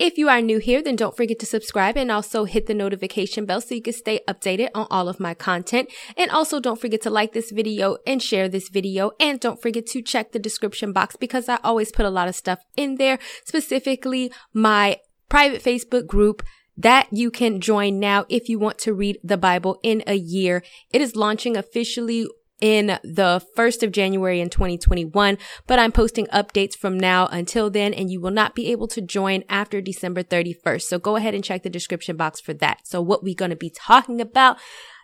If you are new here, then don't forget to subscribe and also hit the notification bell so you can stay updated on all of my content. And also don't forget to like this video and share this video. And don't forget to check the description box because I always put a lot of stuff in there, specifically my private Facebook group that you can join now if you want to read the Bible in a year. It is launching officially in the 1st of January in 2021, but I'm posting updates from now until then, and you will not be able to join after December 31st. So go ahead and check the description box for that. So what we're going to be talking about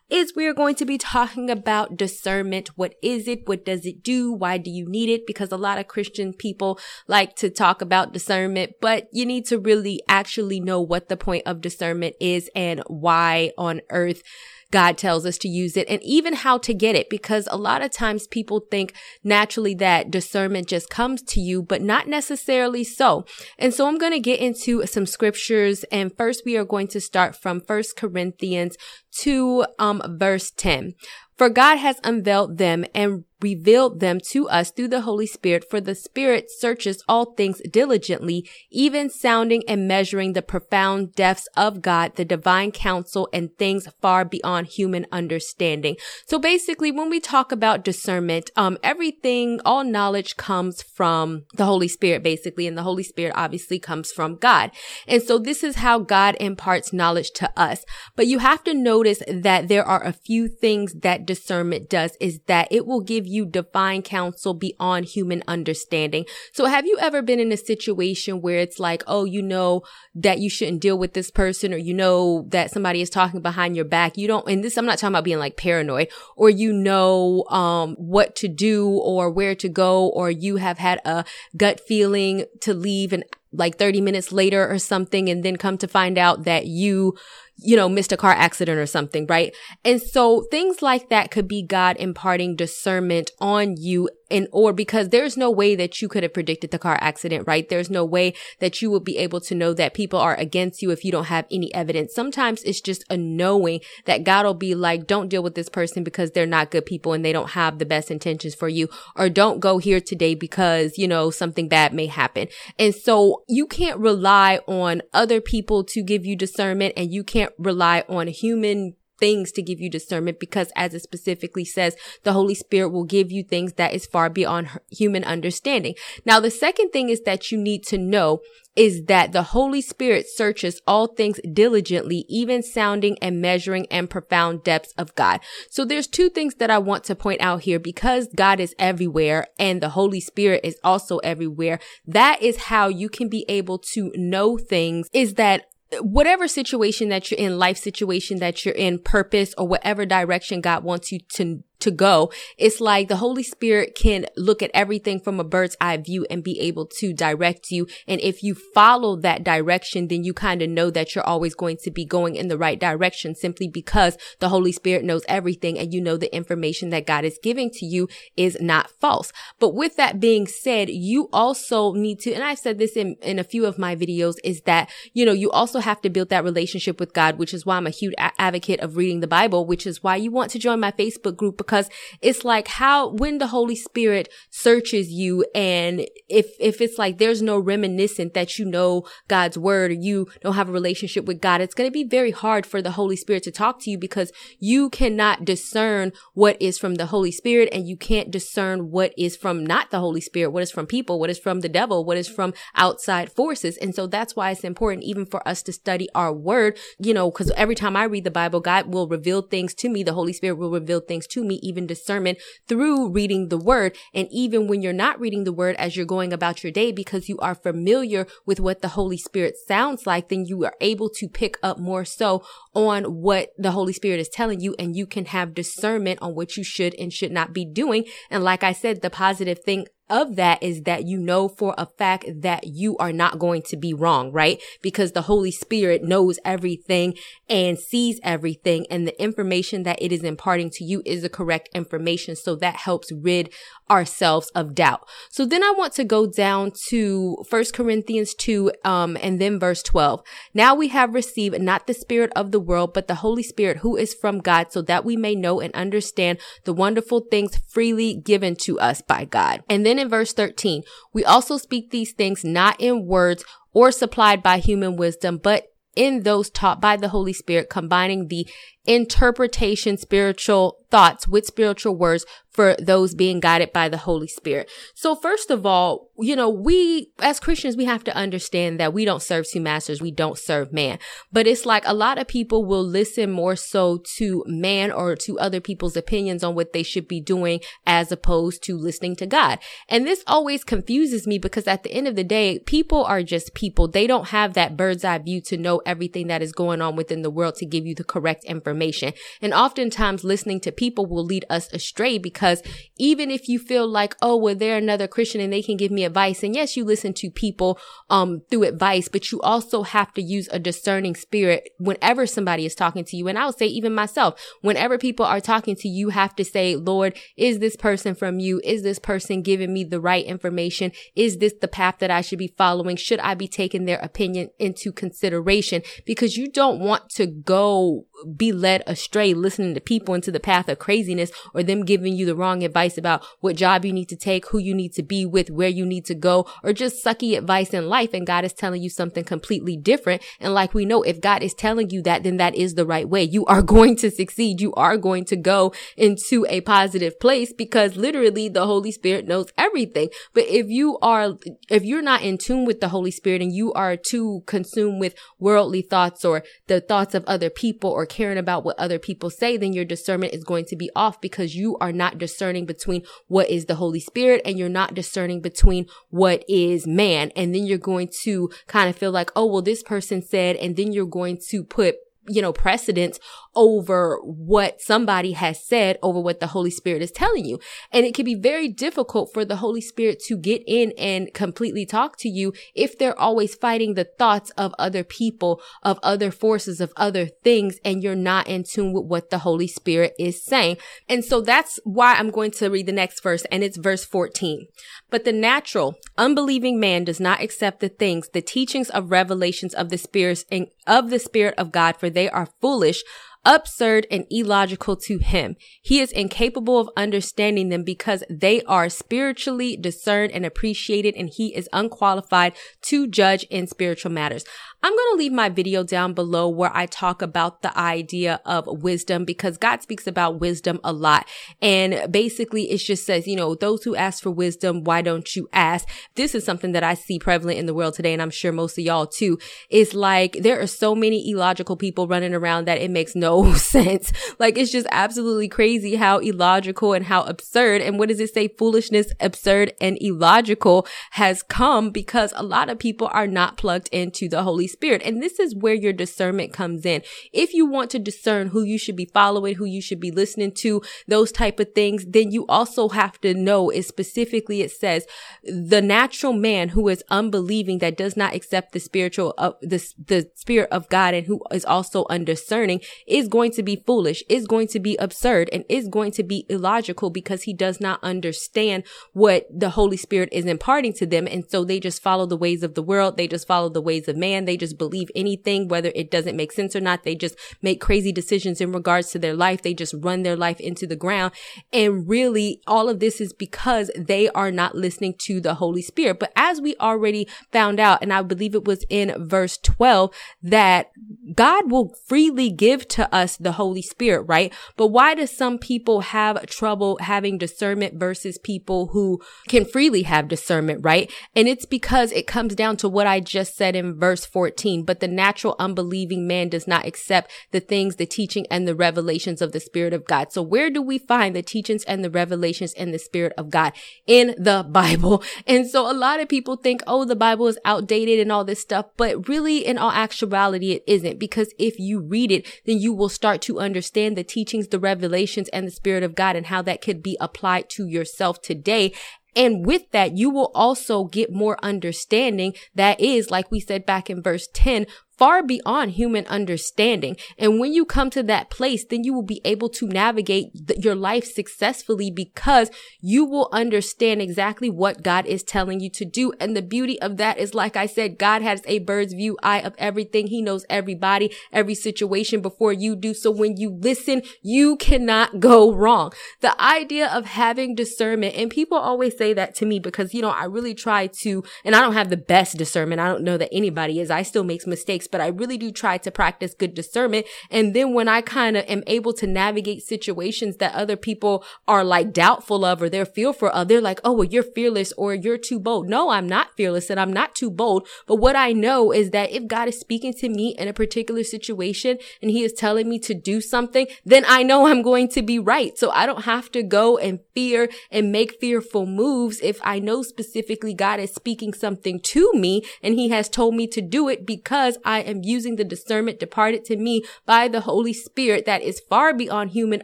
is we are going to be talking about discernment. What is it? What does it do? Why do you need it? Because a lot of Christian people like to talk about discernment, but you need to really actually know what the point of discernment is and why on earth God tells us to use it and even how to get it because a lot of times people think naturally that discernment just comes to you, but not necessarily so. And so I'm going to get into some scriptures and first we are going to start from First Corinthians 2 um verse 10. For God has unveiled them and revealed them to us through the Holy Spirit, for the Spirit searches all things diligently, even sounding and measuring the profound depths of God, the divine counsel, and things far beyond human understanding. So basically, when we talk about discernment, um, everything, all knowledge comes from the Holy Spirit, basically, and the Holy Spirit obviously comes from God. And so this is how God imparts knowledge to us. But you have to notice that there are a few things that discernment does is that it will give you divine counsel beyond human understanding. So have you ever been in a situation where it's like, oh, you know that you shouldn't deal with this person or you know that somebody is talking behind your back. You don't, and this, I'm not talking about being like paranoid or you know, um, what to do or where to go or you have had a gut feeling to leave and like 30 minutes later or something and then come to find out that you you know, missed a car accident or something, right? And so things like that could be God imparting discernment on you in or because there's no way that you could have predicted the car accident, right? There's no way that you would be able to know that people are against you if you don't have any evidence. Sometimes it's just a knowing that God will be like, don't deal with this person because they're not good people and they don't have the best intentions for you or don't go here today because, you know, something bad may happen. And so you can't rely on other people to give you discernment and you can't rely on human things to give you discernment because as it specifically says, the Holy Spirit will give you things that is far beyond human understanding. Now, the second thing is that you need to know is that the Holy Spirit searches all things diligently, even sounding and measuring and profound depths of God. So there's two things that I want to point out here because God is everywhere and the Holy Spirit is also everywhere. That is how you can be able to know things is that whatever situation that you're in, life situation that you're in, purpose or whatever direction God wants you to to go. It's like the Holy Spirit can look at everything from a bird's eye view and be able to direct you. And if you follow that direction, then you kind of know that you're always going to be going in the right direction simply because the Holy Spirit knows everything and you know the information that God is giving to you is not false. But with that being said, you also need to, and I've said this in, in a few of my videos, is that, you know, you also have to build that relationship with God, which is why I'm a huge a- advocate of reading the Bible, which is why you want to join my Facebook group because it's like how, when the Holy Spirit searches you and if, if it's like there's no reminiscent that you know God's word or you don't have a relationship with God, it's going to be very hard for the Holy Spirit to talk to you because you cannot discern what is from the Holy Spirit and you can't discern what is from not the Holy Spirit, what is from people, what is from the devil, what is from outside forces. And so that's why it's important even for us to study our word, you know, because every time I read the Bible, God will reveal things to me. The Holy Spirit will reveal things to me even discernment through reading the word. And even when you're not reading the word as you're going about your day, because you are familiar with what the Holy Spirit sounds like, then you are able to pick up more so on what the Holy Spirit is telling you. And you can have discernment on what you should and should not be doing. And like I said, the positive thing of that is that you know for a fact that you are not going to be wrong, right? Because the Holy Spirit knows everything and sees everything and the information that it is imparting to you is the correct information. So that helps rid ourselves of doubt. So then I want to go down to First Corinthians 2, um, and then verse 12. Now we have received not the spirit of the world, but the Holy Spirit who is from God so that we may know and understand the wonderful things freely given to us by God. And then in verse 13, we also speak these things not in words or supplied by human wisdom, but in those taught by the Holy Spirit, combining the interpretation spiritual thoughts with spiritual words for those being guided by the Holy Spirit. So first of all, you know, we as Christians, we have to understand that we don't serve two masters. We don't serve man. But it's like a lot of people will listen more so to man or to other people's opinions on what they should be doing as opposed to listening to God. And this always confuses me because at the end of the day, people are just people. They don't have that bird's eye view to know everything that is going on within the world to give you the correct information. And oftentimes listening to people will lead us astray because even if you feel like, oh, well, they're another Christian and they can give me advice. And yes, you listen to people, um, through advice, but you also have to use a discerning spirit whenever somebody is talking to you. And I would say even myself, whenever people are talking to you, you have to say, Lord, is this person from you? Is this person giving me the right information? Is this the path that I should be following? Should I be taking their opinion into consideration? Because you don't want to go be led astray listening to people into the path of craziness or them giving you the wrong advice about what job you need to take, who you need to be with, where you need to go, or just sucky advice in life. And God is telling you something completely different. And like we know, if God is telling you that, then that is the right way. You are going to succeed. You are going to go into a positive place because literally the Holy Spirit knows everything. But if you are, if you're not in tune with the Holy Spirit and you are too consumed with worldly thoughts or the thoughts of other people or caring about what other people say, then your discernment is going to be off because you are not discerning between what is the Holy Spirit and you're not discerning between what is man. And then you're going to kind of feel like, oh, well, this person said, and then you're going to put you know, precedence over what somebody has said over what the Holy Spirit is telling you. And it can be very difficult for the Holy Spirit to get in and completely talk to you if they're always fighting the thoughts of other people, of other forces, of other things, and you're not in tune with what the Holy Spirit is saying. And so that's why I'm going to read the next verse, and it's verse 14. But the natural, unbelieving man does not accept the things, the teachings of revelations of the spirits and of the spirit of God, for they are foolish, absurd and illogical to him. He is incapable of understanding them because they are spiritually discerned and appreciated and he is unqualified to judge in spiritual matters. I'm going to leave my video down below where I talk about the idea of wisdom because God speaks about wisdom a lot. And basically it just says, you know, those who ask for wisdom, why don't you ask? This is something that I see prevalent in the world today. And I'm sure most of y'all too. Is like there are so many illogical people running around that it makes no sense. Like it's just absolutely crazy how illogical and how absurd. And what does it say? Foolishness, absurd and illogical has come because a lot of people are not plugged into the Holy Spirit Spirit. And this is where your discernment comes in. If you want to discern who you should be following, who you should be listening to, those type of things, then you also have to know is specifically it says the natural man who is unbelieving that does not accept the spiritual of uh, the, the spirit of God and who is also undiscerning is going to be foolish, is going to be absurd and is going to be illogical because he does not understand what the Holy Spirit is imparting to them. And so they just follow the ways of the world. They just follow the ways of man. They just just believe anything, whether it doesn't make sense or not. They just make crazy decisions in regards to their life. They just run their life into the ground. And really all of this is because they are not listening to the Holy Spirit. But as we already found out, and I believe it was in verse 12 that God will freely give to us the Holy Spirit, right? But why do some people have trouble having discernment versus people who can freely have discernment, right? And it's because it comes down to what I just said in verse 14 14, but the natural unbelieving man does not accept the things, the teaching and the revelations of the Spirit of God. So where do we find the teachings and the revelations and the Spirit of God? In the Bible. And so a lot of people think, oh, the Bible is outdated and all this stuff, but really in all actuality, it isn't because if you read it, then you will start to understand the teachings, the revelations and the Spirit of God and how that could be applied to yourself today And with that, you will also get more understanding. That is, like we said back in verse 10, far beyond human understanding. And when you come to that place, then you will be able to navigate th- your life successfully because you will understand exactly what God is telling you to do. And the beauty of that is, like I said, God has a bird's view eye of everything. He knows everybody, every situation before you do. So when you listen, you cannot go wrong. The idea of having discernment, and people always say that to me because, you know, I really try to, and I don't have the best discernment. I don't know that anybody is. I still make mistakes mistakes, but I really do try to practice good discernment. And then when I kind of am able to navigate situations that other people are like doubtful of or they're fearful of, they're like, oh, well, you're fearless or you're too bold. No, I'm not fearless and I'm not too bold. But what I know is that if God is speaking to me in a particular situation and he is telling me to do something, then I know I'm going to be right. So I don't have to go and fear and make fearful moves if I know specifically God is speaking something to me and he has told me to do it because I I am using the discernment departed to me by the Holy Spirit that is far beyond human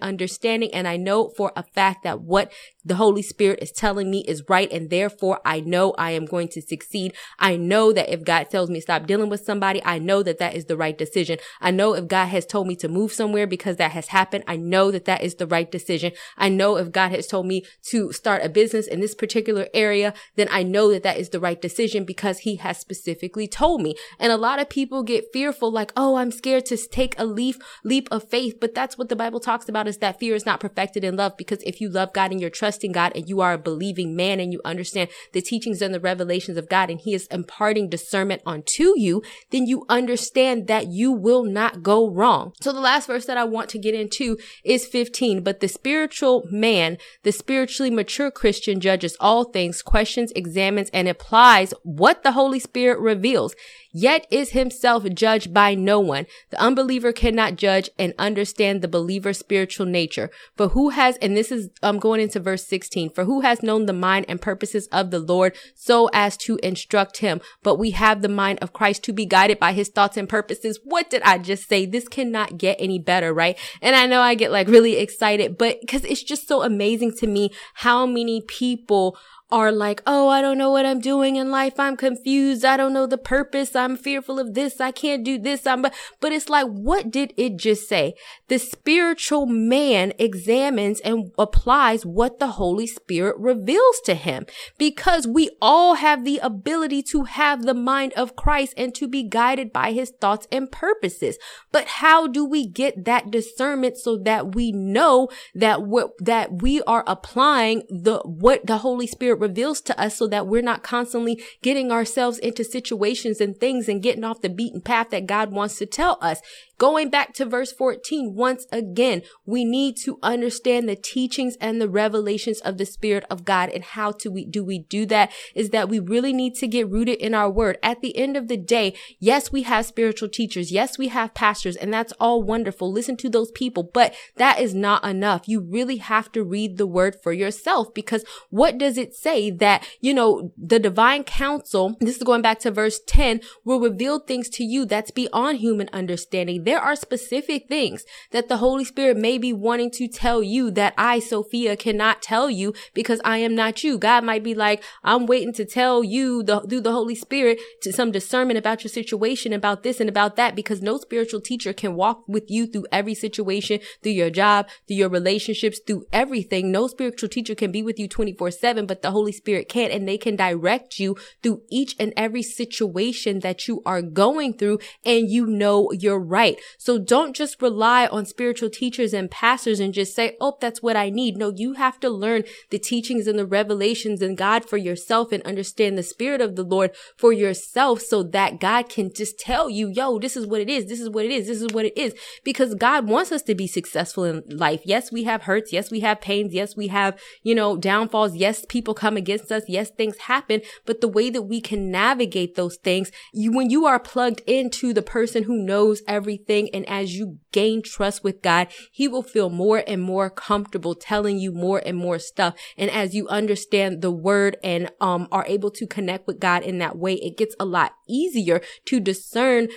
understanding. And I know for a fact that what the Holy Spirit is telling me is right. And therefore I know I am going to succeed. I know that if God tells me stop dealing with somebody, I know that that is the right decision. I know if God has told me to move somewhere because that has happened, I know that that is the right decision. I know if God has told me to start a business in this particular area, then I know that that is the right decision because he has specifically told me. And a lot of people get fearful like, oh, I'm scared to take a leap, leap of faith. But that's what the Bible talks about is that fear is not perfected in love because if you love God and you're trusting God and you are a believing man and you understand the teachings and the revelations of God and he is imparting discernment onto you, then you understand that you will not go wrong. So the last verse that I want to get into is 15. But the spiritual man, the spiritually mature Christian judges all things, questions, examines, and applies what the Holy Spirit reveals yet is himself judged by no one. The unbeliever cannot judge and understand the believer's spiritual nature. For who has, and this is, I'm going into verse 16, for who has known the mind and purposes of the Lord so as to instruct him? But we have the mind of Christ to be guided by his thoughts and purposes. What did I just say? This cannot get any better, right? And I know I get like really excited, but because it's just so amazing to me how many people are like, oh, I don't know what I'm doing in life. I'm confused. I don't know the purpose. I'm fearful of this. I can't do this. I'm, but, but it's like, what did it just say? The spiritual man examines and applies what the Holy Spirit reveals to him because we all have the ability to have the mind of Christ and to be guided by his thoughts and purposes. But how do we get that discernment so that we know that what, that we are applying the, what the Holy Spirit reveals to us so that we're not constantly getting ourselves into situations and things and getting off the beaten path that God wants to tell us. Going back to verse 14, once again, we need to understand the teachings and the revelations of the Spirit of God. And how to we, do we do that is that we really need to get rooted in our word. At the end of the day, yes, we have spiritual teachers. Yes, we have pastors and that's all wonderful. Listen to those people, but that is not enough. You really have to read the word for yourself because what does it say that, you know, the divine counsel, this is going back to verse 10, will reveal things to you that's beyond human understanding there are specific things that the Holy Spirit may be wanting to tell you that I, Sophia, cannot tell you because I am not you. God might be like, I'm waiting to tell you the, through the Holy Spirit to some discernment about your situation, about this and about that, because no spiritual teacher can walk with you through every situation, through your job, through your relationships, through everything. No spiritual teacher can be with you 24 seven, but the Holy Spirit can and they can direct you through each and every situation that you are going through and you know you're right. So don't just rely on spiritual teachers and pastors and just say, Oh, that's what I need. No, you have to learn the teachings and the revelations and God for yourself and understand the spirit of the Lord for yourself so that God can just tell you, yo, this is what it is. This is what it is. This is what it is. Because God wants us to be successful in life. Yes, we have hurts. Yes, we have pains. Yes, we have, you know, downfalls. Yes, people come against us. Yes, things happen. But the way that we can navigate those things, you, when you are plugged into the person who knows everything, and as you gain trust with God, he will feel more and more comfortable telling you more and more stuff. And as you understand the word and, um, are able to connect with God in that way, it gets a lot easier to discern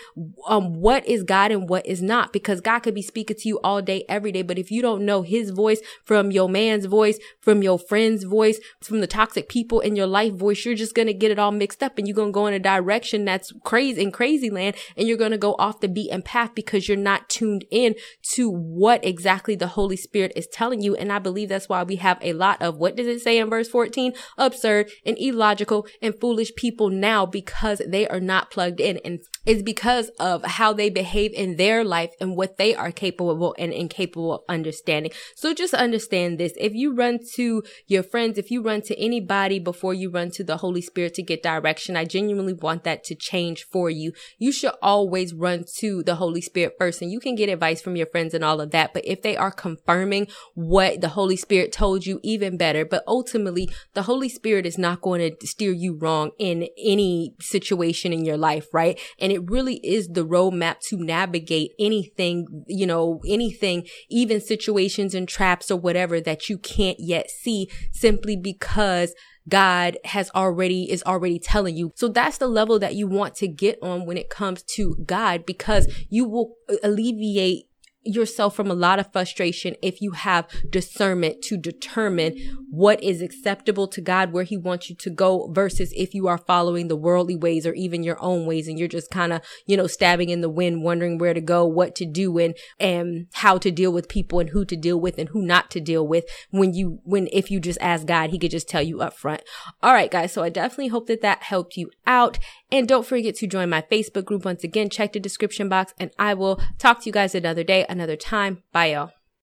um, what is God and what is not because God could be speaking to you all day, every day. But if you don't know his voice from your man's voice, from your friend's voice, from the toxic people in your life voice, you're just going to get it all mixed up and you're going to go in a direction that's crazy in crazy land and you're going to go off the beaten path because you're not tuned in to what exactly the Holy Spirit is telling you. And I believe that's why we have a lot of what does it say in verse 14? Absurd and illogical and foolish people now because they are not plugged in. And it's because of how they behave in their life and what they are capable and incapable of understanding. So just understand this. If you run to your friends, if you run to anybody before you run to the Holy Spirit to get direction, I genuinely want that to change for you. You should always run to the Holy Spirit first and you can get advice from your friends and all of that. But if they are confirming what the Holy Spirit told you, even better. But ultimately, the Holy Spirit is not going to steer you wrong in any situation in your life, right? And it really is the roadmap to navigate anything, you know, anything, even situations and traps or whatever that you can't yet see simply because God has already, is already telling you. So that's the level that you want to get on when it comes to God because you will alleviate yourself from a lot of frustration if you have discernment to determine what is acceptable to God, where he wants you to go versus if you are following the worldly ways or even your own ways and you're just kind of, you know, stabbing in the wind, wondering where to go, what to do and, and how to deal with people and who to deal with and who not to deal with when you, when if you just ask God, he could just tell you up front. All right, guys. So I definitely hope that that helped you out. And don't forget to join my Facebook group. Once again, check the description box and I will talk to you guys another day, another time. Bye y'all.